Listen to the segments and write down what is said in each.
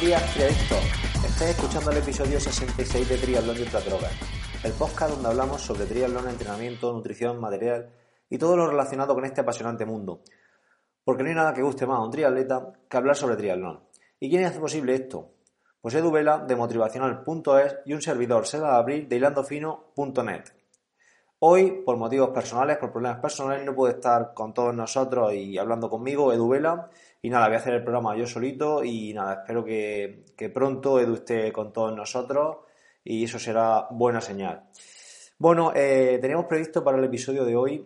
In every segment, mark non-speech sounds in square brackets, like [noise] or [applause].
días, triadictos. Estáis escuchando el episodio 66 de Triatlón y otras drogas, el podcast donde hablamos sobre triatlón, entrenamiento, nutrición, material y todo lo relacionado con este apasionante mundo. Porque no hay nada que guste más a un triatleta que hablar sobre triatlón. ¿Y quién hace posible esto? Pues Edu Vela de motivacional.es y un servidor, Seda de Abril de hilandofino.net. Hoy, por motivos personales, por problemas personales, no puede estar con todos nosotros y hablando conmigo, Edu Vela. Y nada, voy a hacer el programa yo solito y nada, espero que, pronto Edu esté con todos nosotros y eso será buena señal. Bueno, eh, teníamos previsto para el episodio de hoy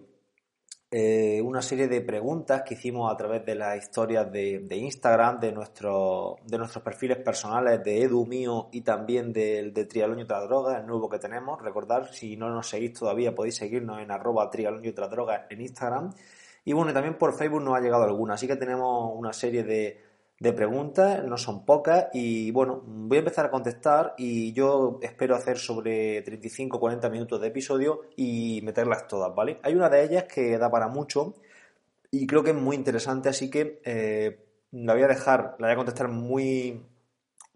eh, una serie de preguntas que hicimos a través de las historias de, Instagram, de, nuestro, de nuestros perfiles personales, de Edu mío y también del de Trialón y otras drogas, el nuevo que tenemos. Recordad, si no nos seguís todavía, podéis seguirnos en arroba Trialón y otras en Instagram. Y bueno, también por Facebook nos ha llegado alguna, así que tenemos una serie de, de preguntas, no son pocas y bueno, voy a empezar a contestar y yo espero hacer sobre 35 40 minutos de episodio y meterlas todas, ¿vale? Hay una de ellas que da para mucho y creo que es muy interesante, así que eh, la voy a dejar, la voy a contestar muy,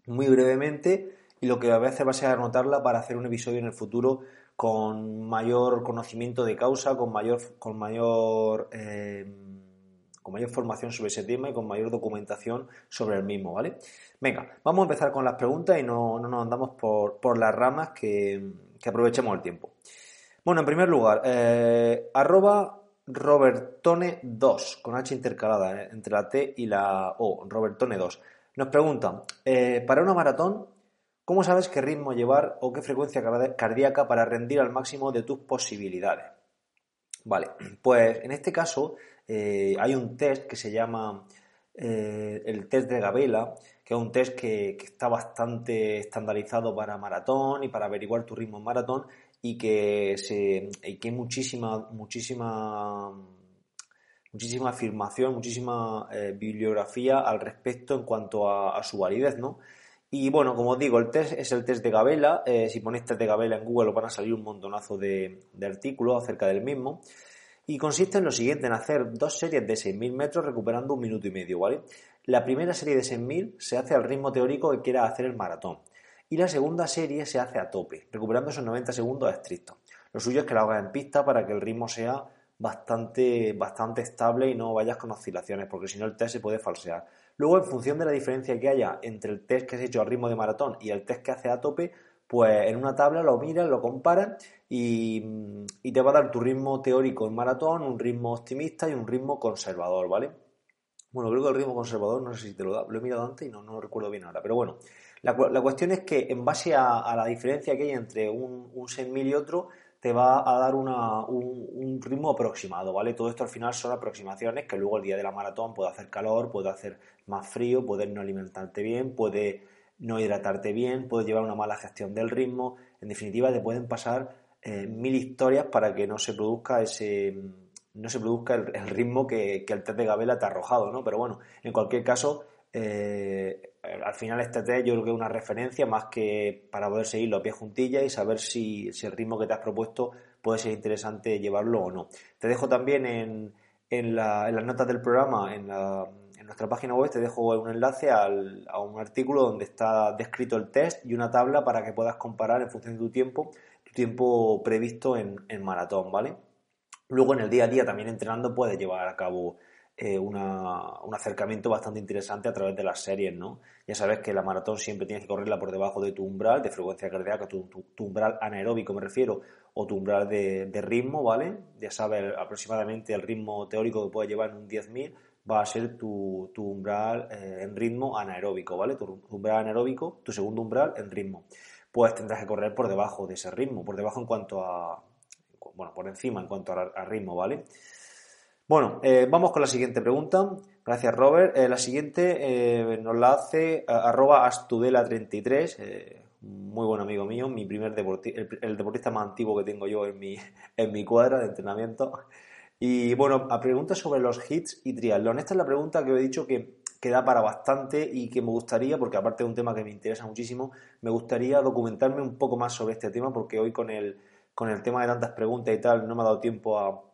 muy brevemente y lo que voy a hacer va a ser anotarla para hacer un episodio en el futuro con mayor conocimiento de causa, con mayor, con mayor eh, con mayor formación sobre ese tema y con mayor documentación sobre el mismo, ¿vale? Venga, vamos a empezar con las preguntas y no, nos andamos por, las ramas que, aprovechemos el tiempo. Bueno, en primer lugar, eh, arroba Robertone2, con H intercalada eh, entre la T y la O, Robertone2. Nos preguntan, eh, para una maratón, ¿cómo sabes qué ritmo llevar o qué frecuencia cardíaca para rendir al máximo de tus posibilidades? Vale, pues en este caso eh, hay un test que se llama eh, el test de Gabela, que es un test que, está bastante estandarizado para maratón y para averiguar tu ritmo en maratón y que, hay muchísima, muchísima, muchísima afirmación, muchísima eh, bibliografía al respecto en cuanto a, su validez, ¿no? Y bueno, como os digo, el test es el test de Gabela. si ponéis test de Gabela en Google os van a salir un montonazo de, de artículos acerca del mismo y consiste en lo siguiente, en hacer dos series de 6.000 metros recuperando un minuto y medio, ¿vale? La primera serie de 6.000 se hace al ritmo teórico que quiera hacer el maratón y la segunda serie se hace a tope, recuperando esos 90 segundos estrictos. Lo suyo es que la hagas en pista para que el ritmo sea bastante, bastante estable y no vayas con oscilaciones, porque si no el test se puede falsear. Luego, en función de la diferencia que haya entre el test que has hecho al ritmo de maratón y el test que hace a tope, pues en una tabla lo miras, lo comparas y, te va a dar tu ritmo teórico en maratón, un ritmo optimista y un ritmo conservador, ¿vale? Bueno, creo que el ritmo conservador, no sé si te lo da, lo he mirado antes y no, no lo recuerdo bien ahora, pero bueno, la, cuestión es que en base a, la diferencia que hay entre un, un 6000 y otro, te va a dar una, un, ritmo aproximado, ¿vale? Todo esto al final son aproximaciones que luego el día de la maratón puede hacer calor, puede hacer más frío, puedes no alimentarte bien, puede no hidratarte bien, puedes llevar una mala gestión del ritmo, en definitiva te pueden pasar eh, mil historias para que no se produzca ese no se produzca el, ritmo que, el test de Gabela te ha arrojado, ¿no? Pero bueno, en cualquier caso, eh, al final este test yo creo que es una referencia más que para poder seguirlo a pie juntilla y saber si, el ritmo que te has propuesto puede ser interesante llevarlo o no. Te dejo también en, en, la, en las notas del programa, en nuestra página web te dejo un enlace a un artículo donde está descrito el test y una tabla para que puedas comparar en función de tu tiempo, tu tiempo previsto en, maratón, ¿vale? Luego en el día a día también entrenando puedes llevar a cabo eh, un acercamiento bastante interesante a través de las series, ¿no? Ya sabes que la maratón siempre tienes que correrla por debajo de tu umbral de frecuencia cardíaca, tu, umbral anaeróbico me refiero, o tu umbral de, ritmo, ¿vale? Ya sabes aproximadamente el ritmo teórico que puedes llevar en un 10.000 va a ser tu, umbral eh, en ritmo anaeróbico, ¿vale? Tu umbral anaeróbico, tu segundo umbral en ritmo. Pues tendrás que correr por debajo de ese ritmo, por debajo en cuanto a, bueno, por encima en cuanto a, ritmo, ¿vale? Bueno, eh, vamos con la siguiente pregunta. Gracias, Robert. Eh, la siguiente nos la hace arroba astudela33, muy buen amigo mío, mi primer deportista, el, deportista más antiguo que tengo yo en mi, [laughs] en mi cuadra de entrenamiento. Y bueno, a preguntas sobre los hits y triatlón. Esta es la pregunta que he dicho que, que da para bastante y que me gustaría, porque aparte de un tema que me interesa muchísimo, me gustaría documentarme un poco más sobre este tema, porque hoy con el, con el tema de tantas preguntas y tal no me ha dado tiempo a,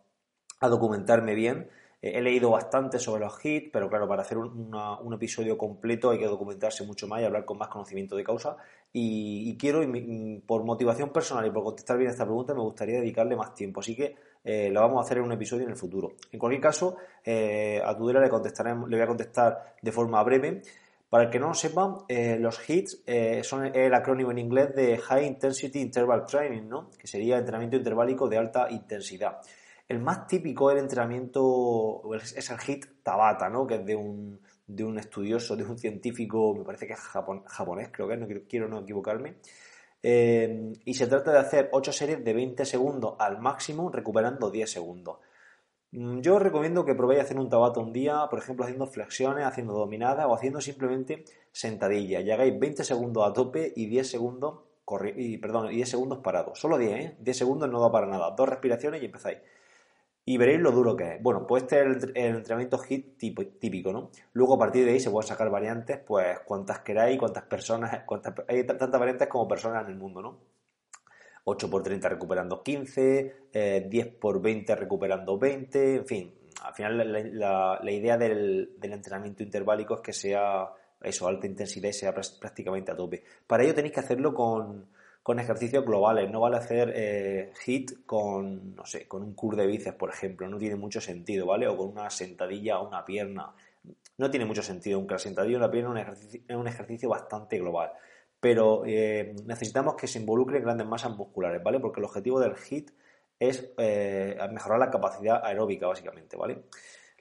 documentarme bien. he leído bastante sobre los hits, pero claro, para hacer un, episodio completo hay que documentarse mucho más y hablar con más conocimiento de causa. Y, quiero, por motivación personal y por contestar bien esta pregunta, me gustaría dedicarle más tiempo. Así que eh, lo vamos a hacer en un episodio en el futuro. En cualquier caso, eh, a Tudela le, le voy a contestar de forma breve. Para el que no lo sepa, eh, los HITs son el acrónimo en inglés de High Intensity Interval Training, ¿no? que sería entrenamiento interválico de alta intensidad. El más típico del entrenamiento es el HIT Tabata, ¿no? que es de un, de un estudioso, de un científico, me parece que es japonés, creo que es, no quiero, no equivocarme. Eh, y se trata de hacer 8 series de 20 segundos al máximo, recuperando 10 segundos. Mm, yo os recomiendo que probéis hacer un tabata un día, por ejemplo, haciendo flexiones, haciendo dominadas o haciendo simplemente sentadillas. Y hagáis 20 segundos a tope y 10 segundos, y, perdón, 10 segundos parados. Solo 10, ¿eh? 10 segundos no da para nada. Dos respiraciones y empezáis y veréis lo duro que es. Bueno, pues este es el, entrenamiento HIT típico, ¿no? Luego a partir de ahí se pueden sacar variantes, pues cuantas queráis, cuántas personas, cuántas, hay tantas variantes como personas en el mundo, ¿no? 8 por 30 recuperando 15, 10 por 20 recuperando 20, en fin, al final la, idea del, del, entrenamiento interválico es que sea eso, alta intensidad y sea prácticamente a tope. Para ello tenéis que hacerlo con, con ejercicios globales. No vale hacer eh, hit con, no sé, con un curl de bíceps, por ejemplo. No tiene mucho sentido, ¿vale? O con una sentadilla o una pierna. No tiene mucho sentido. Aunque la sentadilla o la pierna es un ejercicio, bastante global. Pero eh, necesitamos que se involucren grandes masas musculares, ¿vale? Porque el objetivo del hit es eh, mejorar la capacidad aeróbica, básicamente, ¿vale?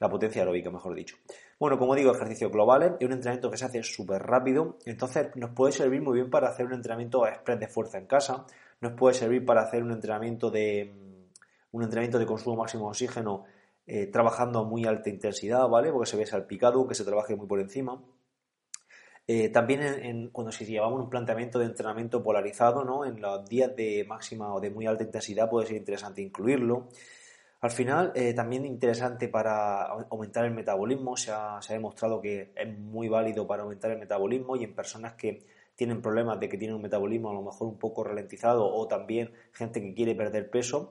La potencia aeróbica, mejor dicho. Bueno, como digo, ejercicios globales y un entrenamiento que se hace súper rápido, entonces nos puede servir muy bien para hacer un entrenamiento express de fuerza en casa, nos puede servir para hacer un entrenamiento de mm, un entrenamiento de consumo máximo de oxígeno eh, trabajando a muy alta intensidad, ¿vale? Porque se ve salpicado, que se trabaje muy por encima. Eh, también cuando si llevamos un planteamiento de entrenamiento polarizado, ¿no? En los días de máxima o de muy alta intensidad puede ser interesante incluirlo. Al final, eh, también interesante para aumentar el metabolismo, se ha, demostrado que es muy válido para aumentar el metabolismo y en personas que tienen problemas de que tienen un metabolismo a lo mejor un poco ralentizado o también gente que quiere perder peso,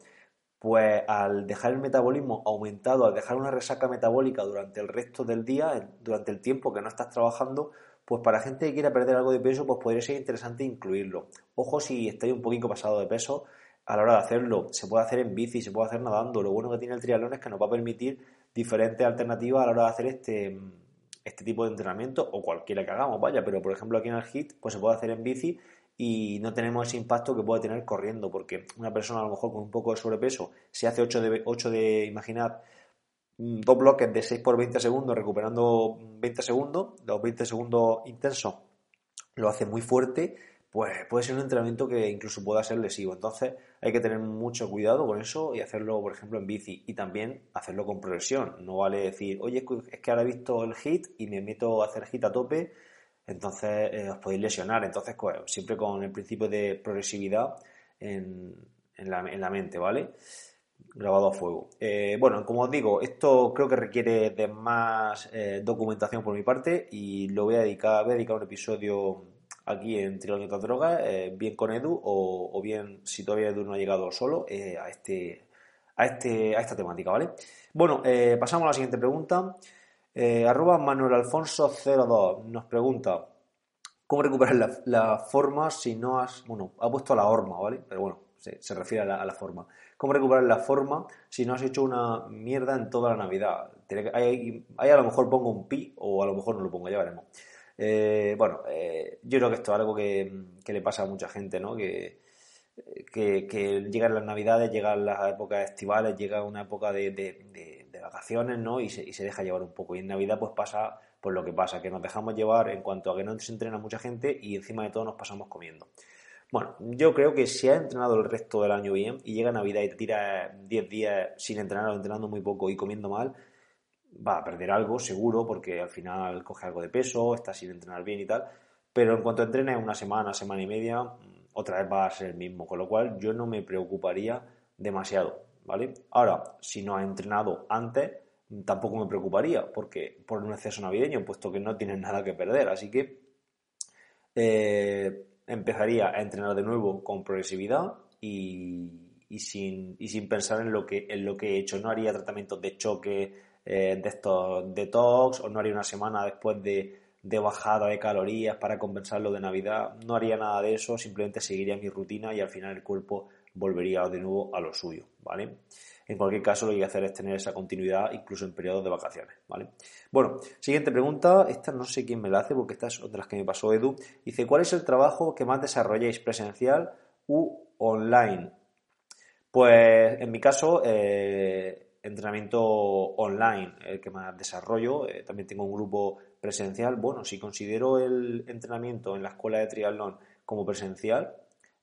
pues al dejar el metabolismo aumentado, al dejar una resaca metabólica durante el resto del día, durante el tiempo que no estás trabajando, pues para gente que quiera perder algo de peso, pues podría ser interesante incluirlo. Ojo si estáis un poquito pasado de peso, a la hora de hacerlo. Se puede hacer en bici, se puede hacer nadando. Lo bueno que tiene el triatlón es que nos va a permitir diferentes alternativas a la hora de hacer este, este tipo de entrenamiento o cualquiera que hagamos, vaya. Pero por ejemplo aquí en el HIT pues se puede hacer en bici y no tenemos ese impacto que puede tener corriendo porque una persona a lo mejor con un poco de sobrepeso si hace 8 de, 8 de imaginad mm, dos bloques de 6 por 20 segundos recuperando 20 segundos, los 20 segundos intensos lo hace muy fuerte pues puede ser un entrenamiento que incluso pueda ser lesivo. Entonces hay que tener mucho cuidado con eso y hacerlo, por ejemplo, en bici y también hacerlo con progresión. No vale decir, oye, es que ahora he visto el hit y me meto a hacer hit a tope, entonces eh, os podéis lesionar. Entonces, pues, siempre con el principio de progresividad en, la, mente, ¿vale? Grabado a fuego. Eh, bueno, como os digo, esto creo que requiere de más eh, documentación por mi parte y lo voy a dedicar, voy a dedicar un episodio aquí en Triángulo de Drogas, eh, bien con Edu o, bien, si todavía Edu no ha llegado solo, eh, a, este, a, este, a esta temática, ¿vale? Bueno, eh, pasamos a la siguiente pregunta. arroba Manuel Alfonso 02 nos pregunta ¿Cómo recuperar la, forma si no has... Bueno, ha puesto la horma, ¿vale? Pero bueno, se, refiere a la, forma. ¿Cómo recuperar la forma si no has hecho una mierda en toda la Navidad? Ahí, a lo mejor pongo un pi o a lo mejor no lo pongo, ya veremos. Eh, bueno, eh, yo creo que esto es algo que, le pasa a mucha gente, ¿no? Que, que, llegan las navidades, llegan las épocas estivales, llega una época de, vacaciones, ¿no? Y se, deja llevar un poco. Y en Navidad pues pasa pues lo que pasa, que nos dejamos llevar en cuanto a que no se entrena mucha gente y encima de todo nos pasamos comiendo. Bueno, yo creo que si has entrenado el resto del año bien y llega Navidad y te tiras 10 días sin entrenar o entrenando muy poco y comiendo mal, va a perder algo, seguro, porque al final coge algo de peso, está sin entrenar bien y tal. Pero en cuanto entrene una semana, semana y media, mm, otra vez va a ser el mismo. Con lo cual yo no me preocuparía demasiado, ¿vale? Ahora, si no ha entrenado antes, mm, tampoco me preocuparía, porque por un exceso navideño, puesto que no tienes [laughs] nada que perder. Así que eh, empezaría a entrenar de nuevo con progresividad y, sin, y sin pensar en lo, que, en lo que he hecho. No haría tratamientos de choque eh, de estos detox o no haría una semana después de, de bajada de calorías para compensar lo de Navidad. No haría nada de eso, simplemente seguiría mi rutina y al final el cuerpo volvería de nuevo a lo suyo, ¿vale? En cualquier caso, lo que hay que hacer es tener esa continuidad incluso en periodos de vacaciones, ¿vale? Bueno, siguiente pregunta. Esta no sé quién me la hace porque esta es de las que me pasó Edu. Dice, ¿cuál es el trabajo que más desarrolláis presencial u online? Pues en mi caso, eh, entrenamiento online, el que más desarrollo. Eh, también tengo un grupo presencial. Bueno, si considero el entrenamiento en la escuela de triatlón como presencial,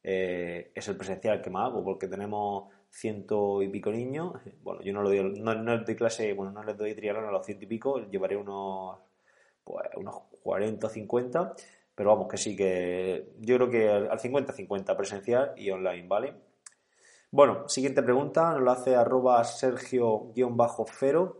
eh, es el presencial que más hago porque tenemos ciento y pico niños. Bueno, yo no lo doy, no, no doy clase, bueno, no les doy triatlón a los ciento y pico, llevaré unos, pues, unos 40 o 50, pero vamos, que sí, que yo creo que al 50-50 presencial y online, ¿vale? Bueno, siguiente pregunta, nos lo hace arroba Sergio-Fero,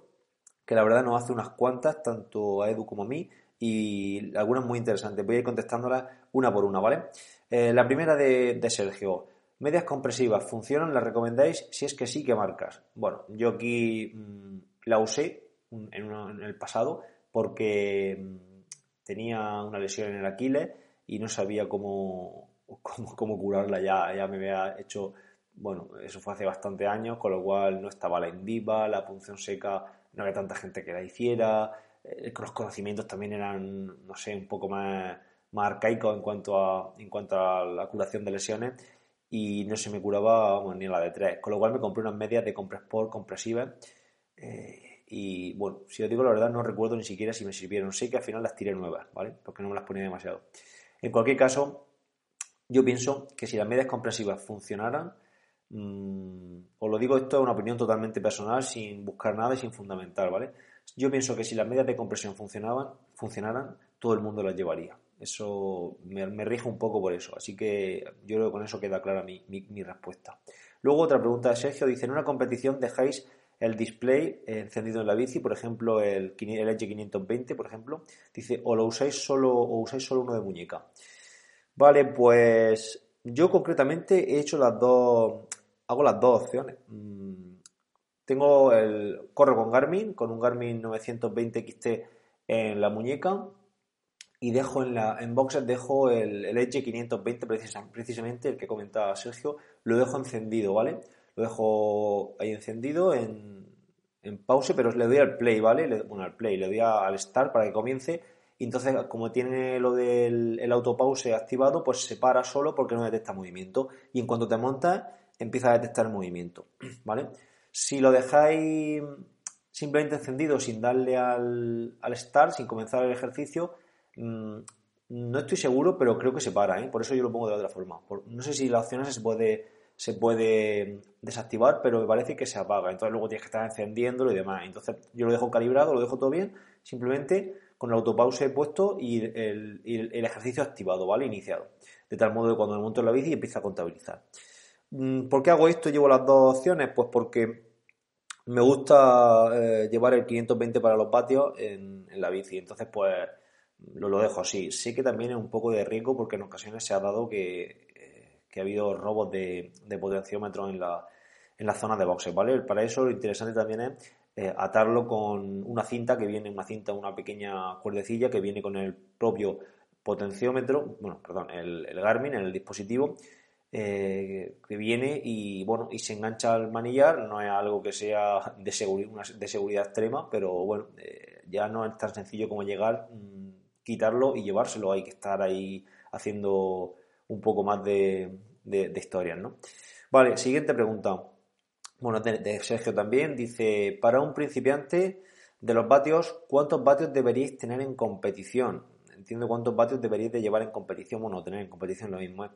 que la verdad nos hace unas cuantas, tanto a Edu como a mí, y algunas muy interesantes. Voy a ir contestándolas una por una, ¿vale? Eh, la primera de, Sergio. Medias compresivas, ¿funcionan? ¿Las recomendáis? Si es que sí, ¿qué marcas? Bueno, yo aquí mm, la usé en, el pasado porque mm, tenía una lesión en el Aquiles y no sabía cómo, [laughs] cómo, curarla. Ya, ya me había hecho, bueno, eso fue hace bastante años, con lo cual no estaba la en viva, la punción seca, no había tanta gente que la hiciera, eh, los conocimientos también eran, no sé, un poco más más arcaico en cuanto a, en cuanto a la curación de lesiones y no se me curaba ni la de tres. Con lo cual me compré unas medias de Compressport compresivas eh, y bueno, si os digo la verdad no recuerdo ni siquiera si me sirvieron. Sé que al final las tiré nuevas, ¿vale? Porque no me las ponía demasiado. En cualquier caso, yo pienso que si las medias compresivas funcionaran, mmm, os lo digo, esto es una opinión totalmente personal, sin buscar nada y sin fundamental, ¿vale? Yo pienso que si las medias de compresión funcionaban, funcionaran, todo el mundo las llevaría. Eso me, rige un poco por eso. Así que yo creo que con eso queda clara mi, respuesta. Luego otra pregunta de Sergio. Dice, en una competición dejáis el display encendido en la bici, por ejemplo, el, el Edge 520, por ejemplo. Dice, o lo usáis solo, o usáis solo uno de muñeca. Vale, pues yo concretamente he hecho las dos, hago las dos opciones. Mm, tengo el, corro con Garmin, con un Garmin 920 XT en la muñeca y dejo en la en boxes dejo el, el Edge 520 precisamente el que comentaba Sergio. Lo dejo encendido vale lo dejo ahí encendido en, en pause pero le doy al play vale bueno al play le doy al start para que comience. Y entonces como tiene lo del el autopause activado pues se para solo porque no detecta movimiento. Y en cuanto te montas empieza a detectar el movimiento [clears throat] vale si lo dejáis simplemente encendido sin darle al, al start sin comenzar el ejercicio Mm, no estoy seguro, pero creo que se para, ¿eh? por eso yo lo pongo de otra forma. no sé si la opción se puede, se puede desactivar, pero me parece que se apaga. Entonces luego tienes que estar encendiéndolo y demás. Entonces yo lo dejo calibrado, lo dejo todo bien, simplemente con el autopause puesto y el, ejercicio activado, ¿vale? Iniciado. De tal modo que cuando me monto en la bici empieza a contabilizar. Mm, ¿Por qué hago esto? Llevo las dos opciones, pues porque me gusta eh, llevar el 520 para los patios en, la bici. Entonces, pues lo, lo dejo así. Sé que también es un poco de riesgo porque en ocasiones se ha dado que, eh, que ha habido robos de, de potenciómetros en la, en la zona de boxes, ¿vale? Para eso lo interesante también es eh, atarlo con una cinta que viene, una cinta, una pequeña cuerdecilla que viene con el propio potenciómetro, bueno, perdón, el, el Garmin, el dispositivo, eh, que viene y bueno y se engancha al manillar no es algo que sea de, seguridad, de seguridad extrema pero bueno ya no es tan sencillo como llegar mm, quitarlo y llevárselo. Hay que estar ahí haciendo un poco más de, de, historias, ¿no? Vale, siguiente pregunta. Bueno, de, Sergio también. Dice, para un principiante de los vatios, ¿cuántos vatios deberíais tener en competición? Entiendo cuántos vatios deberíais de llevar en competición. Bueno, tener en competición lo mismo. ¿eh?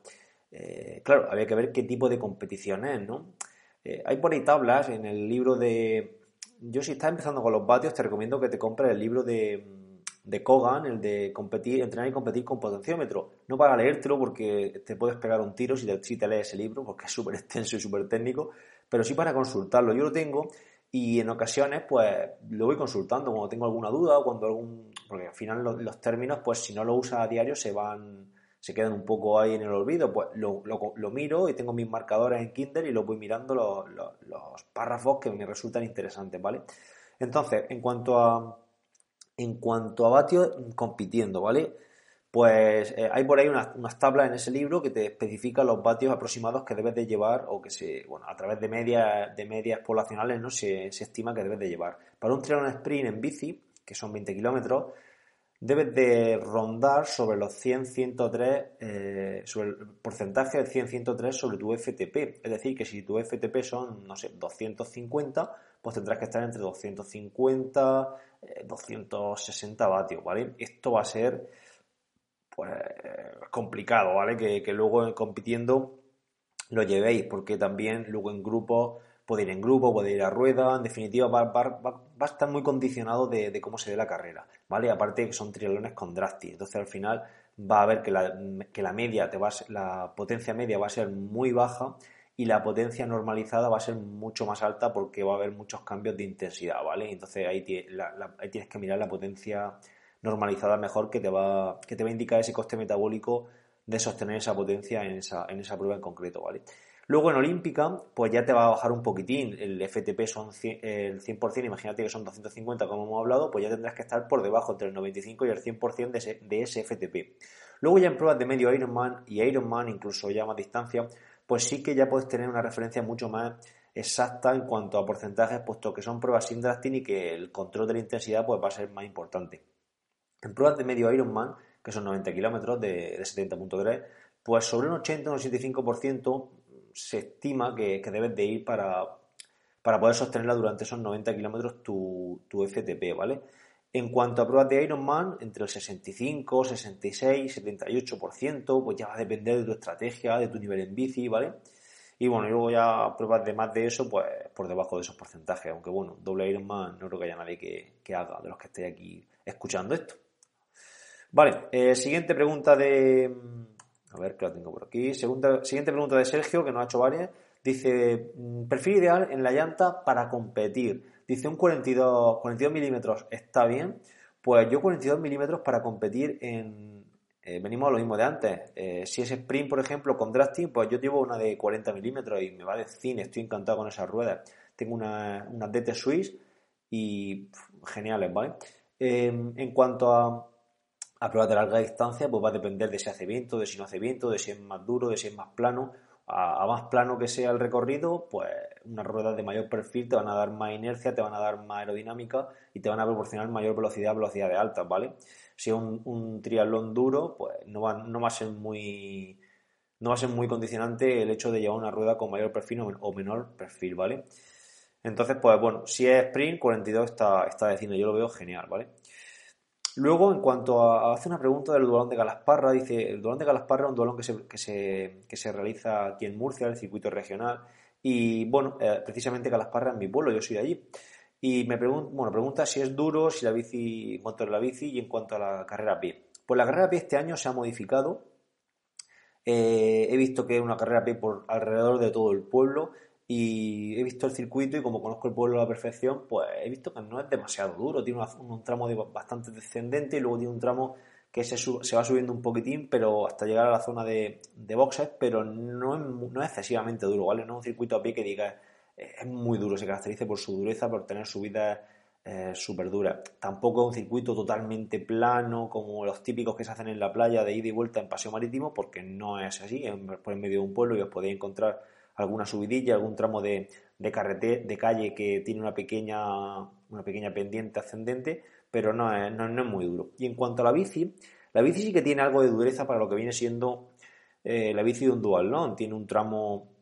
Eh, claro, había que ver qué tipo de competición es, ¿no? Eh, hay por ahí tablas en el libro de... Yo si estás empezando con los vatios, te recomiendo que te compres el libro de de Kogan, el de competir, entrenar y competir con potenciómetro. No para leértelo porque te puedes pegar un tiro si te, si lees ese libro, porque es súper [laughs] extenso y súper técnico, pero sí para consultarlo. Yo lo tengo y en ocasiones pues lo voy consultando cuando tengo alguna duda o cuando algún... porque al final los, términos pues si no lo usas a diario se van se quedan un poco ahí en el olvido, pues lo, lo, miro y tengo mis marcadores en Kindle y lo voy mirando los, los, los, párrafos que me resultan interesantes, ¿vale? Entonces, en cuanto a, en cuanto a vatios compitiendo, ¿vale? Pues eh, hay por ahí unas, tablas en ese libro que te especifican los vatios aproximados que debes de llevar o que se, bueno, a través de medias, de medias poblacionales, ¿no? Se, se estima que debes de llevar. Para un triatlón sprint en bici, que son 20 kilómetros, debes de rondar sobre los 100, 103, eh, sobre el porcentaje del 100, 103 sobre tu FTP. Es decir, que si tu FTP son, no sé, 250, pues tendrás que estar entre 250, 260 eh, vatios, ¿vale? Esto va a ser, pues, complicado, ¿vale? Que, que luego compitiendo lo llevéis, porque también luego en grupo puede ir en grupo, puede ir a rueda, en definitiva va, a estar muy condicionado de, cómo se dé la carrera, ¿vale? Aparte que son triatlones con drafty, entonces al final va a ver que la, media, la potencia media va a ser muy baja y la potencia normalizada va a ser mucho más alta porque va a haber muchos cambios de intensidad, ¿vale? Entonces ahí, ahí tienes que mirar la potencia normalizada mejor que te va, que te va a indicar ese coste metabólico de sostener esa potencia en esa, en esa prueba en concreto, ¿vale? Luego en Olímpica, pues ya te va a bajar un poquitín. El FTP son el 100%, imagínate que son 250 como hemos hablado, pues ya tendrás que estar por debajo entre el 95 y el 100% de ese, de ese FTP. Luego ya en pruebas de medio Ironman y Ironman, incluso ya más distancia, pues sí que ya puedes tener una referencia mucho más exacta en cuanto a porcentajes, puesto que son pruebas sin drafting y que el control de la intensidad pues va a ser más importante. En pruebas de medio Ironman, que son 90 kilómetros de, de 70.3, pues sobre un 80 o un 85% se estima que, debes de ir para, para poder sostenerla durante esos 90 kilómetros tu, tu FTP, ¿vale? En cuanto a pruebas de Ironman, entre el 65, 66, 78%, pues ya va a depender de tu estrategia, de tu nivel en bici, ¿vale? Y bueno, y luego ya pruebas de más de eso, pues por debajo de esos porcentajes. Aunque bueno, doble Ironman no creo que haya nadie que, haga de los que esté aquí escuchando esto. Vale, eh, siguiente pregunta de, a ver, que la tengo por aquí. Segunda, siguiente pregunta de Sergio, que nos ha hecho varias. Dice, mm, perfil ideal en la llanta para competir. Dice, un 42, 42 milímetros está bien. Pues yo 42 milímetros para competir en... Eh, venimos a lo mismo de antes. Eh, si es sprint, por ejemplo, con drafting, pues yo llevo una de 40 milímetros y me va de cine. Estoy encantado con esas ruedas. Tengo una, una DT Swiss y geniales, ¿vale? Em, en cuanto a a pruebas de larga distancia, pues va a depender de si hace viento, de si no hace viento, de si es más duro, de si es más plano. A, más plano que sea el recorrido, pues unas ruedas de mayor perfil te van a dar más inercia, te van a dar más aerodinámica y te van a proporcionar mayor velocidad, velocidad de altas, ¿vale? Si es un, triatlón duro, pues no va, no va a ser muy no va a ser muy condicionante el hecho de llevar una rueda con mayor perfil o menor perfil, ¿vale? Entonces, pues bueno, si es sprint, 42 está, está diciendo, yo lo veo genial, ¿vale? Luego, en cuanto a, hace una pregunta del dualón de Galasparra, dice, el dualón de Galasparra es un dualón que se, que se, que se realiza aquí en Murcia, el circuito regional, y bueno, eh, precisamente Galasparra es mi pueblo, yo soy de allí. Y me pregunta, bueno, pregunta si es duro, si la bici, en cuanto a la bici y en cuanto a la carrera a pie. Pues la carrera a pie este año se ha modificado. Eh, he visto que es una carrera a pie por alrededor de todo el pueblo y he visto el circuito y como conozco el pueblo a la perfección, pues he visto que no es demasiado duro, tiene un tramo bastante descendente y luego tiene un tramo que se, se, va subiendo un poquitín, pero hasta llegar a la zona de, de boxes, pero no no es excesivamente duro, ¿vale? No es un circuito a pie que diga es muy duro, se caracteriza por su dureza, por tener subidas eh, súper duras. Tampoco es un circuito totalmente plano como los típicos que se hacen en la playa de ida y vuelta en paseo marítimo, porque no es así, es por en medio de un pueblo y os podéis encontrar alguna subidilla, algún tramo de, de, carrete, de calle que tiene una pequeña, una pequeña pendiente ascendente, pero no es, no, es muy duro. Y en cuanto a la bici, la bici sí que tiene algo de dureza para lo que viene siendo eh, la bici de un dual, ¿no? Tiene un tramo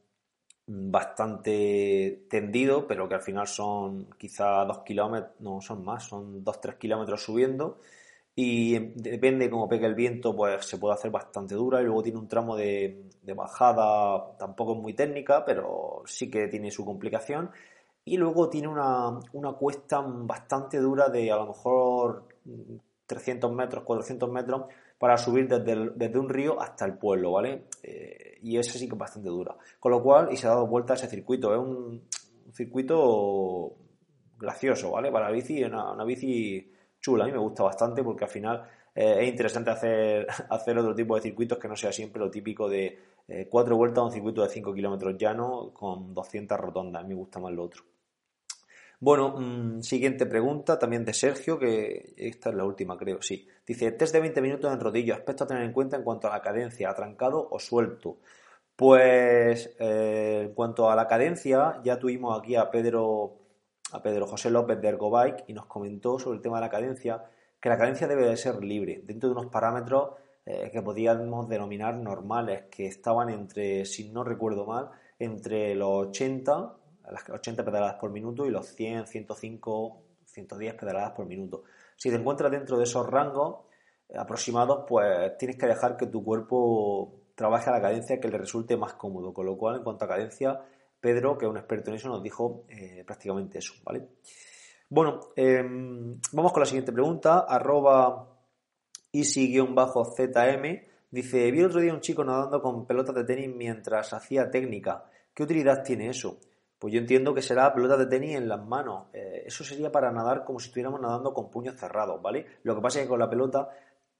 bastante tendido, pero que al final son quizá dos kilómetros, no son más, son dos, tres kilómetros subiendo y depende cómo pegue el viento, pues se puede hacer bastante dura y luego tiene un tramo de, bajada, tampoco es muy técnica, pero sí que tiene su complicación. Y luego tiene una, cuesta bastante dura de a lo mejor 300 metros, 400 metros para subir desde, un río hasta el pueblo, ¿vale? Eh, y esa sí que es bastante dura. Con lo cual, y se ha dado vuelta a ese circuito, es un, circuito gracioso, ¿vale? Para la bici, una, una bici chula. A mí me gusta bastante porque al final eh, es interesante hacer, [laughs] hacer otro tipo de circuitos que no sea siempre lo típico de eh, cuatro vueltas a un circuito de 5 kilómetros llano con 200 rotondas. A mí me gusta más lo otro. Bueno, mm, siguiente pregunta, también de Sergio, que esta es la última, creo, sí. Dice, test de 20 minutos en rodillo, aspecto a tener en cuenta en cuanto a la cadencia, atrancado o suelto. Pues eh, en cuanto a la cadencia, ya tuvimos aquí a Pedro, a Pedro José López de Ergobike y nos comentó sobre el tema de la cadencia, que la cadencia debe de ser libre, dentro de unos parámetros eh, que podríamos denominar normales, que estaban entre, si no recuerdo mal, entre los 80, las 80 pedaladas por minuto y los 100, 105, 110 pedaladas por minuto. Si te encuentras dentro de esos rangos eh, aproximados, pues tienes que dejar que tu cuerpo trabaje a la cadencia que le resulte más cómodo. Con lo cual, en cuanto a cadencia, Pedro, que es un experto en eso, nos dijo eh, prácticamente eso, ¿vale? Bueno, em, vamos con la siguiente pregunta. Arroba Easy-ZM dice, vi el otro día un chico nadando con pelotas de tenis mientras hacía técnica. ¿Qué utilidad tiene eso? Pues yo entiendo que será pelotas de tenis en las manos. Eh, eso sería para nadar como si estuviéramos nadando con puños cerrados, ¿vale? Lo que pasa es que con la pelota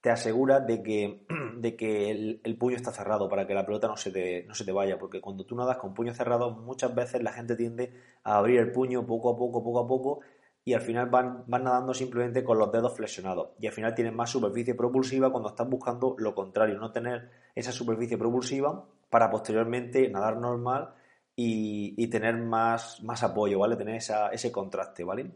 te asegura de que, [clears throat] de que el, puño está cerrado para que la pelota no se, te, no se te vaya, porque cuando tú nadas con puños cerrados muchas veces la gente tiende a abrir el puño poco a poco, poco a poco y al final van, van nadando simplemente con los dedos flexionados y al final tienen más superficie propulsiva cuando están buscando lo contrario, no tener esa superficie propulsiva para posteriormente nadar normal y, tener más, más, apoyo, ¿vale? Tener ese contraste, ¿vale?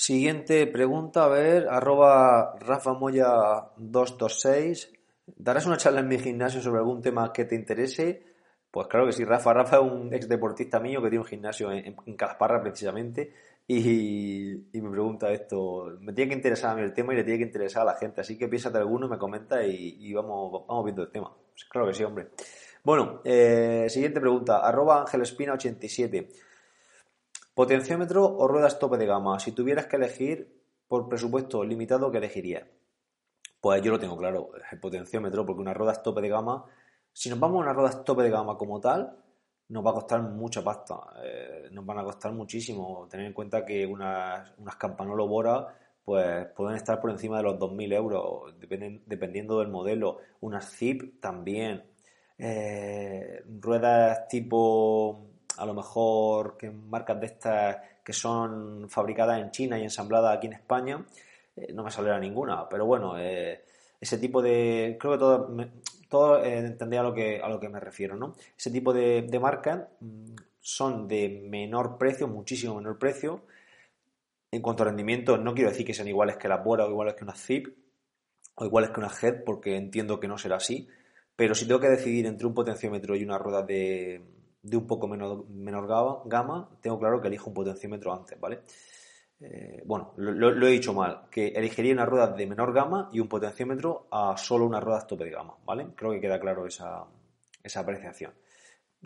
Siguiente pregunta, a ver, arroba Rafa Moya 226. ¿Darás una charla en mi gimnasio sobre algún tema que te interese? Pues claro que sí, Rafa. Rafa es un ex deportista mío que tiene un gimnasio en, en Calasparra precisamente y, me pregunta esto. Me tiene que interesar a mí el tema y le tiene que interesar a la gente. Así que piénsate alguno, me comenta y, vamos, vamos viendo el tema. Pues claro que sí, hombre. Bueno, eh, siguiente pregunta. Arroba Angelespina87. ¿Potenciómetro o ruedas tope de gama? Si tuvieras que elegir por presupuesto limitado, ¿qué elegirías? Pues yo lo tengo claro, el potenciómetro, porque unas ruedas tope de gama si nos vamos a una rueda tope de gama como tal, nos va a costar mucha pasta. Eh, nos van a costar muchísimo. Tener en cuenta que unas, unas Bora pues pueden estar por encima de los 2.000 euros, dependiendo del modelo. Unas Zip también. Eh, ruedas tipo, a lo mejor, que marcas de estas que son fabricadas en China y ensambladas aquí en España, eh, no me saldrá ninguna. Pero bueno, ese tipo de... Creo que todo todo eh, entendía a lo, que, a lo que me refiero, ¿no? Ese tipo de, de marcas mm, son de menor precio, muchísimo menor precio. En cuanto a rendimiento, no quiero decir que sean iguales que la Bora o iguales que una Zip o iguales que una Head, porque entiendo que no será así. Pero si tengo que decidir entre un potenciómetro y una rueda de, de un poco menor, menor gama, tengo claro que elijo un potenciómetro antes, ¿vale? Eh, bueno, lo, he dicho mal, que elegiría una rueda de menor gama y un potenciómetro a solo unas ruedas tope de gama, ¿vale? Creo que queda claro esa, apreciación.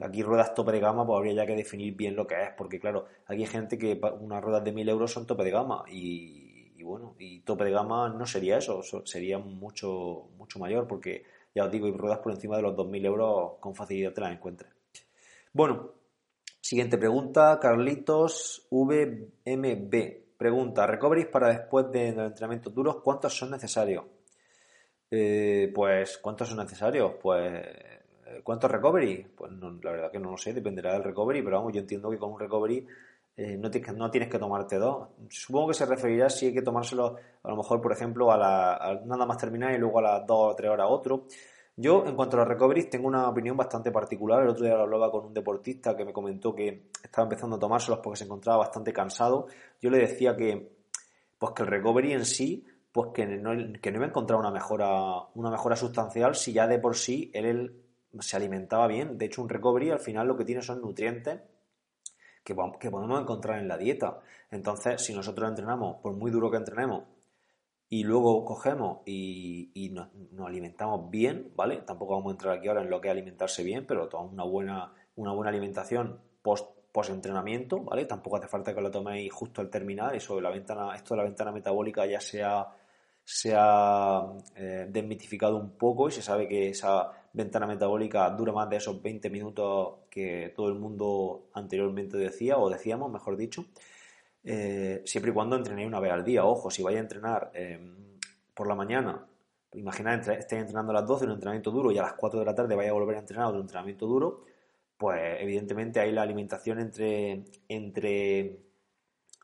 Aquí ruedas tope de gama, pues habría ya que definir bien lo que es, porque claro, aquí hay gente que unas ruedas de 1000 euros son tope de gama y, bueno, y tope de gama no sería eso, sería mucho, mucho mayor, porque ya os digo, y ruedas por encima de los 2000 euros con facilidad te las encuentres. Bueno, siguiente pregunta, Carlitos VMB. Pregunta, recoveries para después de los entrenamientos duros, ¿cuántos son necesarios? Eh, pues, ¿cuántos son necesarios? Pues, ¿cuántos recovery? Pues la verdad que no lo sé, dependerá del recovery, pero vamos, yo entiendo que con un recovery eh, no, tienes, no, tienes que tomarte dos. Supongo que se referirá si hay que tomárselo, a lo mejor, por ejemplo, a, la, nada más terminar y luego a las dos o tres horas otro. Yo, en cuanto a los recoveries, tengo una opinión bastante particular. El otro día lo hablaba con un deportista que me comentó que estaba empezando a tomárselos porque se encontraba bastante cansado. Yo le decía que, pues que el recovery en sí, pues que no, que no iba a encontrar una mejora, una mejora sustancial si ya de por sí él, se alimentaba bien. De hecho, un recovery al final lo que tiene son nutrientes que, que podemos encontrar en la dieta. Entonces, si nosotros entrenamos, por muy duro que entrenemos, y luego cogemos y, nos, alimentamos bien, ¿vale? Tampoco vamos a entrar aquí ahora en lo que es alimentarse bien, pero tomamos una buena, una buena alimentación post, post entrenamiento, ¿vale? Tampoco hace falta que lo toméis justo al terminar, eso la ventana, esto de la ventana metabólica ya se ha, se eh, desmitificado un poco y se sabe que esa ventana metabólica dura más de esos 20 minutos que todo el mundo anteriormente decía, o decíamos, mejor dicho. Eh, siempre y cuando entrenéis una vez al día. Ojo, si vais a entrenar em, por la mañana, imaginad, estéis entrenando a las 12 un entrenamiento duro y a las 4 de la tarde vais a volver a entrenar otro entrenamiento duro, pues evidentemente ahí la alimentación entre, entre,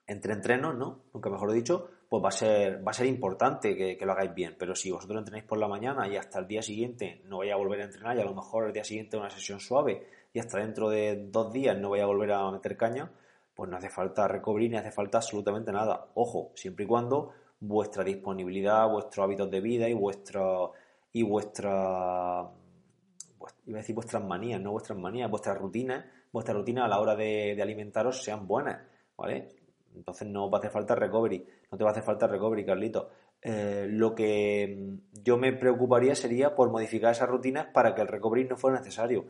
entre entrenos, ¿no? Nunca mejor dicho, pues va a ser, va a ser importante que, lo hagáis bien. Pero si vosotros entrenáis por la mañana y hasta el día siguiente no vais a volver a entrenar y a lo mejor el día siguiente una sesión suave y hasta dentro de dos días no vais a volver a meter caña, pues no hace falta recobrir ni hace falta absolutamente nada. Ojo, siempre y cuando vuestra disponibilidad, vuestros hábitos de vida y vuestra y vuestra iba a decir vuestras manías, no vuestras manías, vuestras rutinas, vuestras rutinas a la hora de, alimentaros sean buenas, ¿vale? Entonces no va a hacer falta recovery, no te va a hacer falta recovery, Carlito. Eh, lo que yo me preocuparía sería por modificar esas rutinas para que el recovery no fuera necesario.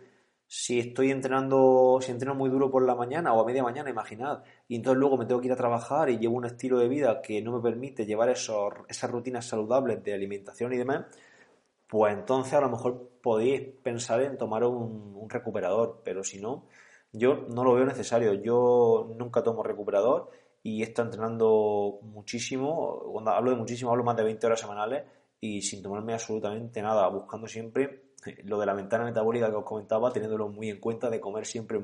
Si estoy entrenando, si entreno muy duro por la mañana o a media mañana, imaginad, y entonces luego me tengo que ir a trabajar y llevo un estilo de vida que no me permite llevar esos, esas rutinas saludables de alimentación y demás, pues entonces a lo mejor podéis pensar en tomar un, un recuperador, pero si no, yo no lo veo necesario. Yo nunca tomo recuperador y está entrenando muchísimo, cuando hablo de muchísimo hablo más de 20 horas semanales y sin tomarme absolutamente nada, buscando siempre lo de la ventana metabólica que os comentaba, teniéndolo muy en cuenta de comer siempre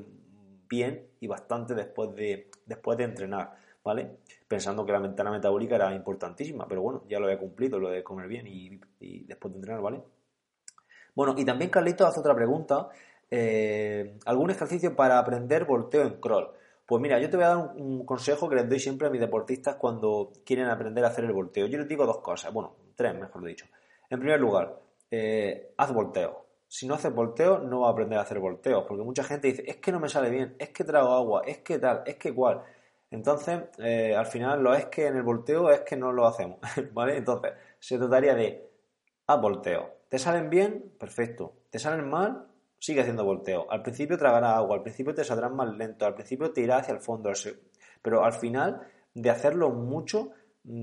bien y bastante después de, después de entrenar, ¿vale? Pensando que la ventana metabólica era importantísima, pero bueno, ya lo he cumplido, lo de comer bien y, después de entrenar, ¿vale? Bueno, y también Carlito hace otra pregunta, eh, ¿algún ejercicio para aprender volteo en crawl? Pues mira, yo te voy a dar un, consejo que les doy siempre a mis deportistas cuando quieren aprender a hacer el volteo. Yo les digo dos cosas, bueno, tres mejor dicho. En primer lugar, eh, haz volteo. Si no haces volteo, no vas a aprender a hacer volteos, porque mucha gente dice, es que no me sale bien, es que trago agua, es que tal, es que cual. Entonces, eh, al final, lo es que en el volteo es que no lo hacemos, [laughs] ¿vale? Entonces, se trataría de haz volteo. ¿Te salen bien? Perfecto. ¿Te salen mal? sigue haciendo volteo. Al principio tragará agua, al principio te saldrás más lento, al principio te irá hacia el fondo, pero al final de hacerlo mucho,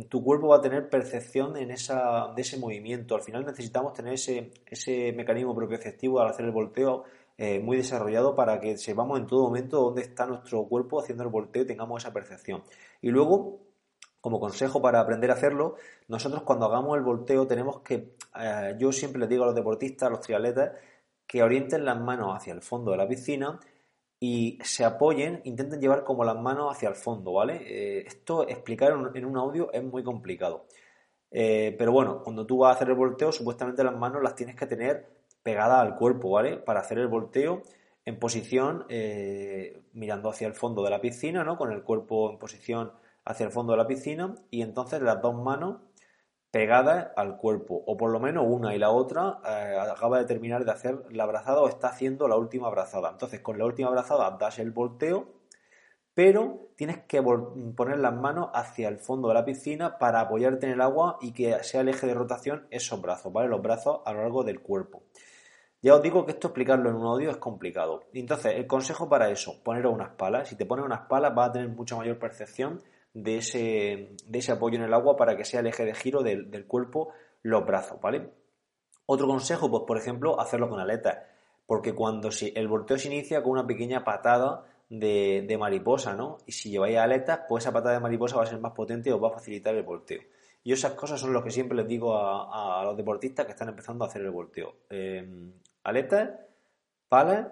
tu cuerpo va a tener percepción en esa, de ese movimiento. Al final necesitamos tener ese, ese mecanismo propioceptivo al hacer el volteo eh, muy desarrollado para que sepamos en todo momento dónde está nuestro cuerpo haciendo el volteo y tengamos esa percepción. Y luego, como consejo para aprender a hacerlo, nosotros cuando hagamos el volteo tenemos que, eh, yo siempre les digo a los deportistas, a los triatletas, que orienten las manos hacia el fondo de la piscina y se apoyen, intenten llevar como las manos hacia el fondo, ¿vale? Eh, esto explicar en un audio es muy complicado. Eh, pero bueno, cuando tú vas a hacer el volteo, supuestamente las manos las tienes que tener pegadas al cuerpo, ¿vale? Para hacer el volteo en posición eh, mirando hacia el fondo de la piscina, ¿no? Con el cuerpo en posición hacia el fondo de la piscina y entonces las dos manos pegadas al cuerpo, o por lo menos una y la otra eh, acaba de terminar de hacer la abrazada o está haciendo la última abrazada. Entonces, con la última abrazada das el volteo, pero tienes que poner las manos hacia el fondo de la piscina para apoyarte en el agua y que sea el eje de rotación esos brazos, ¿vale? Los brazos a lo largo del cuerpo. Ya os digo que esto explicarlo en un audio es complicado. Entonces, el consejo para eso, poneros unas palas. Si te pones unas palas vas a tener mucha mayor percepción de ese, de ese apoyo en el agua para que sea el eje de giro del, cuerpo los brazos, ¿vale? Otro consejo, pues por ejemplo, hacerlo con aletas, porque cuando el volteo se inicia con una pequeña patada de, mariposa, ¿no? Y si lleváis aletas, pues esa patada de mariposa va a ser más potente y os va a facilitar el volteo. Y esas cosas son lo que siempre les digo a, los deportistas que están empezando a hacer el volteo. Eh, aletas, palas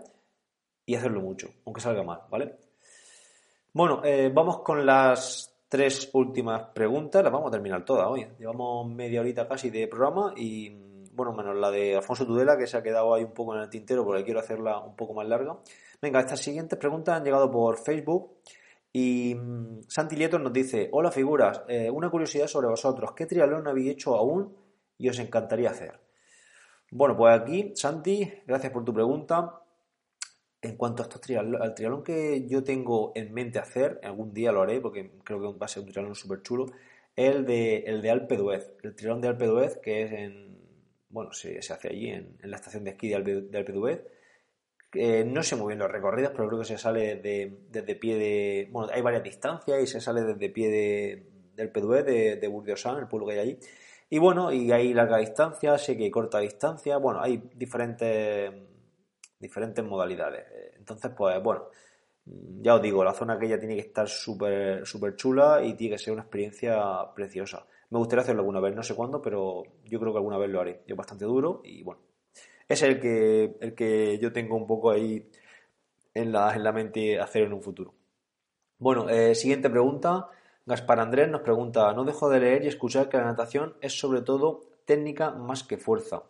y hacerlo mucho, aunque salga mal, ¿vale? Bueno, eh, vamos con las tres últimas preguntas, las vamos a terminar todas hoy. Llevamos media horita casi de programa y, bueno, menos la de Alfonso Tudela, que se ha quedado ahí un poco en el tintero porque quiero hacerla un poco más larga. Venga, estas siguientes preguntas han llegado por Facebook y mm, Santi Lieto nos dice, hola figuras, eh, una curiosidad sobre vosotros, ¿qué triatlón habéis hecho aún y os encantaría hacer? Bueno, pues aquí, Santi, gracias por tu pregunta. En cuanto a estos triatlón, al triatlón que yo tengo en mente hacer, algún día lo haré porque creo que va a ser un triatlón súper chulo, es el de, el de Alpe d'Huez. El triatlón de Alpe d'Huez que es en, bueno, se, se hace allí en, la estación de esquí de Alpe, d'Huez. no sé muy bien los recorridos, pero creo que se sale desde pie de... Bueno, hay varias distancias y se sale desde pie de, de Alpe d'Huez, de, de el pueblo que hay allí. Y bueno, y hay larga distancia, sé que hay corta distancia, bueno, hay diferentes diferentes modalidades. Entonces, pues bueno, ya os digo, la zona aquella tiene que estar súper súper chula y tiene que ser una experiencia preciosa. Me gustaría hacerlo alguna vez, no sé cuándo, pero yo creo que alguna vez lo haré. Es bastante duro y bueno, es el que, el que yo tengo un poco ahí en la, en la mente hacer en un futuro. Bueno, eh, siguiente pregunta. Gaspar Andrés nos pregunta, no dejo de leer y escuchar que la natación es sobre todo técnica más que fuerza.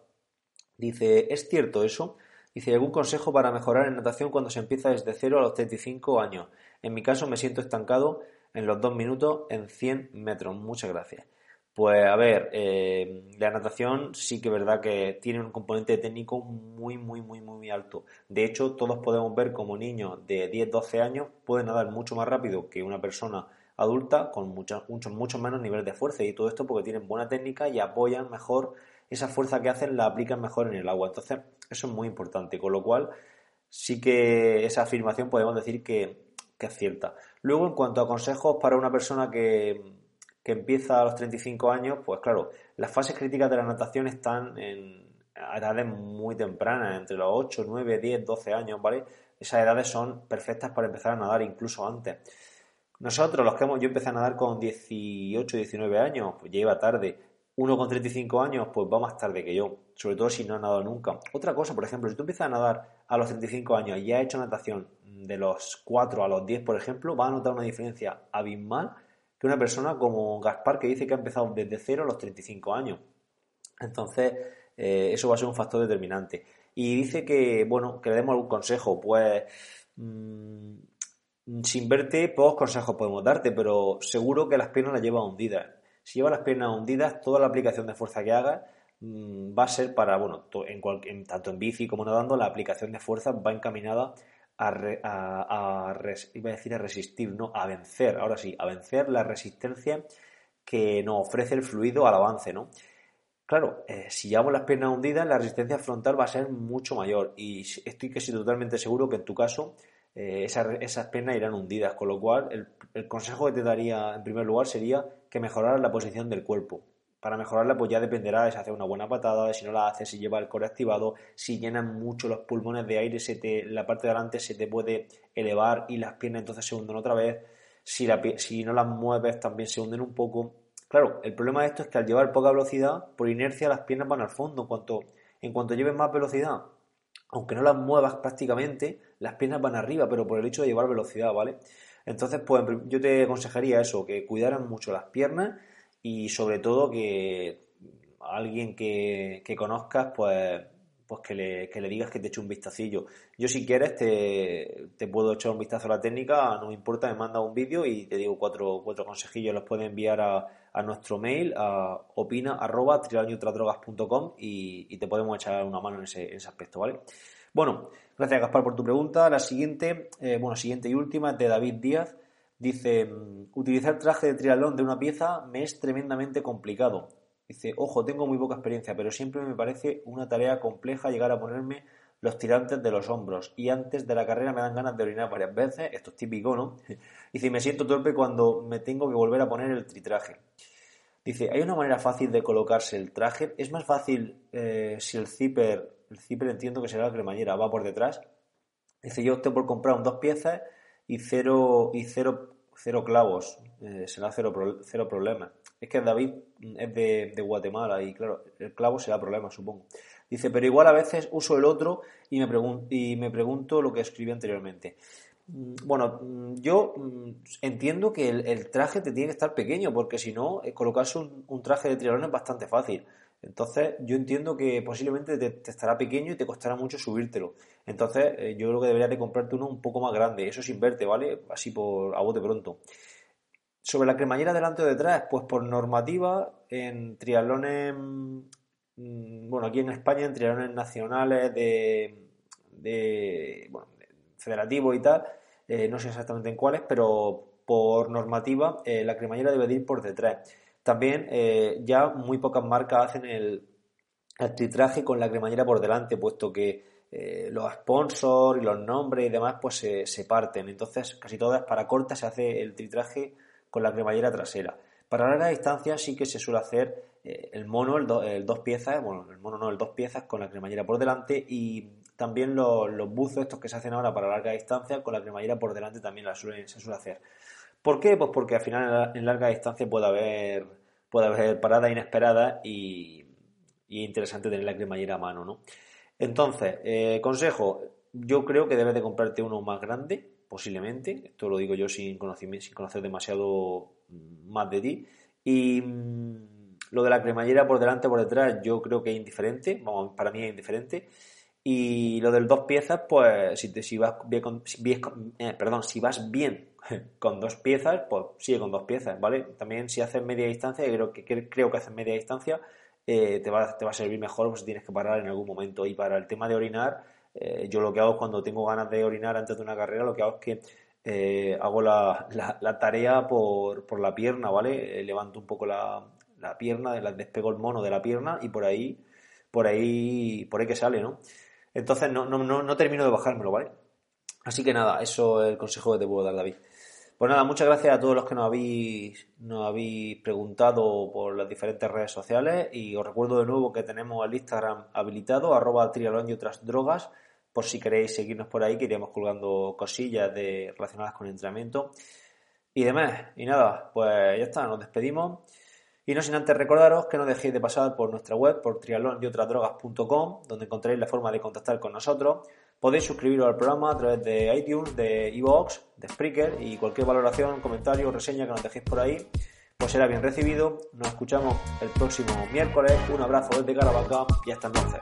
Dice, ¿es cierto eso? Dice, ¿algún consejo para mejorar en natación cuando se empieza desde 0 a los 35 años? En mi caso me siento estancado en los 2 minutos en 100 metros. Muchas gracias. Pues a ver, eh, la natación sí que es verdad que tiene un componente técnico muy, muy, muy, muy alto. De hecho, todos podemos ver como niños de 10, 12 años pueden nadar mucho más rápido que una persona adulta con mucho, mucho, mucho menos nivel de fuerza. Y todo esto porque tienen buena técnica y apoyan mejor esa fuerza que hacen, la aplican mejor en el agua. Entonces, eso es muy importante. Con lo cual, sí que esa afirmación podemos decir que, que es cierta. Luego, en cuanto a consejos para una persona que que empieza a los 35 años, pues claro, las fases críticas de la natación están en edades muy tempranas, entre los 8, 9, 10, 12 años, ¿vale? Esas edades son perfectas para empezar a nadar incluso antes. Nosotros, los que hemos, yo empecé a nadar con 18, 19 años, pues ya iba tarde. Uno con 35 años, pues va más tarde que yo, sobre todo si no ha nadado nunca. Otra cosa, por ejemplo, si tú empiezas a nadar a los 35 años y has hecho natación de los 4 a los 10, por ejemplo, va a notar una diferencia abismal que una persona como Gaspar que dice que ha empezado desde cero a los 35 años. Entonces, eh, eso va a ser un factor determinante. Y dice que, bueno, que le demos algún consejo. Pues, mm, sin verte, pocos consejos podemos darte, pero seguro que las piernas las lleva hundidas. Si lleva las piernas hundidas, toda la aplicación de fuerza que haga mm, va a ser para, bueno, en, tanto en bici como nadando, la aplicación de fuerza va encaminada a, iba a decir a resistir, no, a vencer, ahora sí, a vencer la resistencia que nos ofrece el fluido al avance, ¿no? Claro, eh, si llevamos las piernas hundidas, la resistencia frontal va a ser mucho mayor y estoy que totalmente seguro que en tu caso eh, esas, piernas irán hundidas, con lo cual el, el, consejo que te daría en primer lugar sería que mejoraras la posición del cuerpo. Para mejorarla, pues ya dependerá de si hace una buena patada, de si no la hace, si lleva el core activado, si llenan mucho los pulmones de aire, se te, la parte de delante se te puede elevar y las piernas entonces se hunden otra vez. Si, la, si no las mueves, también se hunden un poco. Claro, el problema de esto es que al llevar poca velocidad, por inercia las piernas van al fondo. En cuanto, en cuanto lleves más velocidad, aunque no las muevas prácticamente, las piernas van arriba, pero por el hecho de llevar velocidad, ¿vale? Entonces, pues yo te aconsejaría eso, que cuidaran mucho las piernas y sobre todo que alguien que, conozcas, pues, pues que, le, que le digas que te eche un vistacillo. Yo si quieres te, te, puedo echar un vistazo a la técnica, no me importa, me manda un vídeo y te digo cuatro, cuatro consejillos, los puedes enviar a, a nuestro mail, a opina arroba y, y te podemos echar una mano en ese, en ese aspecto, ¿vale? Bueno, gracias Gaspar por tu pregunta. La siguiente, eh, bueno, siguiente y última es de David Díaz. Dice, mm, utilizar traje de triatlón de una pieza me es tremendamente complicado. Dice, ojo, tengo muy poca experiencia, pero siempre me parece una tarea compleja llegar a ponerme los tirantes de los hombros y antes de la carrera me dan ganas de orinar varias veces, esto es típico, ¿no? [laughs] Dice, me siento torpe cuando me tengo que volver a poner el tritraje. Dice, ¿hay una manera fácil de colocarse el traje? ¿Es más fácil eh, si el zipper, el zipper entiendo que será la cremallera, va por detrás? Dice, yo opté por comprar dos piezas y cero, y cero, cero clavos, eh, será cero, cero problema. Es que David es de, de, Guatemala y claro, el clavo será problema, supongo. Dice, pero igual a veces uso el otro y me, y me pregunto lo que escribí anteriormente. Mm, bueno, mm, yo mm, entiendo que el, traje te tiene que estar pequeño, porque si no, eh, colocarse un, un traje de triatlón es bastante fácil. Entonces, yo entiendo que posiblemente te, estará pequeño y te costará mucho subírtelo. Entonces, eh, yo creo que deberías de comprarte uno un poco más grande. Eso sin verte, ¿vale? Así por a bote pronto. Sobre la cremallera delante o detrás, pues por normativa, en triatlones, mm, bueno, aquí en España, en triatlones nacionales de, de bueno, federativos y tal, eh, no sé exactamente en cuáles, pero por normativa, eh, la cremallera debe de ir por detrás. También eh, ya muy pocas marcas hacen el, el, tritraje con la cremallera por delante, puesto que eh, los sponsors y los nombres y demás pues se, parten. Entonces, casi todas para corta se hace el tritraje con la cremallera trasera. Para larga distancia sí que se suele hacer eh, el mono, el, dos piezas, bueno, el mono no, el dos piezas con la cremallera por delante y también los, los buzos estos que se hacen ahora para larga distancia con la cremallera por delante también la suelen, se suele hacer. ¿Por qué? Pues porque al final en larga distancia puede haber, puede haber paradas inesperadas y, y es interesante tener la cremallera a mano, ¿no? Entonces, eh, consejo, yo creo que debes de comprarte uno más grande, posiblemente. Esto lo digo yo sin, sin conocer demasiado mm, más de ti. Y mm, lo de la cremallera por delante o por detrás, yo creo que es indiferente. Vamos, para mí es indiferente. Y lo del dos piezas, pues si, te, si vas bien con, eh, perdón, si vas bien [laughs] con dos piezas, pues sigue con dos piezas, ¿vale? También si haces media distancia, creo que creo que haces media distancia, eh, te, va, te va a servir mejor pues si tienes que parar en algún momento. Y para el tema de orinar, eh, yo lo que hago cuando tengo ganas de orinar antes de una carrera, lo que hago es que hago la, la, tarea por, por, la pierna, ¿vale? levanto un poco la, la pierna, despego el mono de la pierna y por ahí, por ahí, por ahí que sale, ¿no? Entonces no, no, no, termino de bajármelo, ¿vale? Así que nada, eso es el consejo que te puedo dar, David. Pues nada, muchas gracias a todos los que nos habéis, nos habéis preguntado por las diferentes redes sociales y os recuerdo de nuevo que tenemos el Instagram habilitado, arroba trialón y otras drogas, por si queréis seguirnos por ahí, que iremos colgando cosillas de, relacionadas con el entrenamiento y demás. Y nada, pues ya está, nos despedimos. Y no sin antes recordaros que no dejéis de pasar por nuestra web, por triatlonyotradrogas.com, donde encontraréis la forma de contactar con nosotros. Podéis suscribiros al programa a través de iTunes, de iVoox, de Spreaker y cualquier valoración, comentario o reseña que nos dejéis por ahí, pues será bien recibido. Nos escuchamos el próximo miércoles. Un abrazo desde Caravaca y hasta entonces.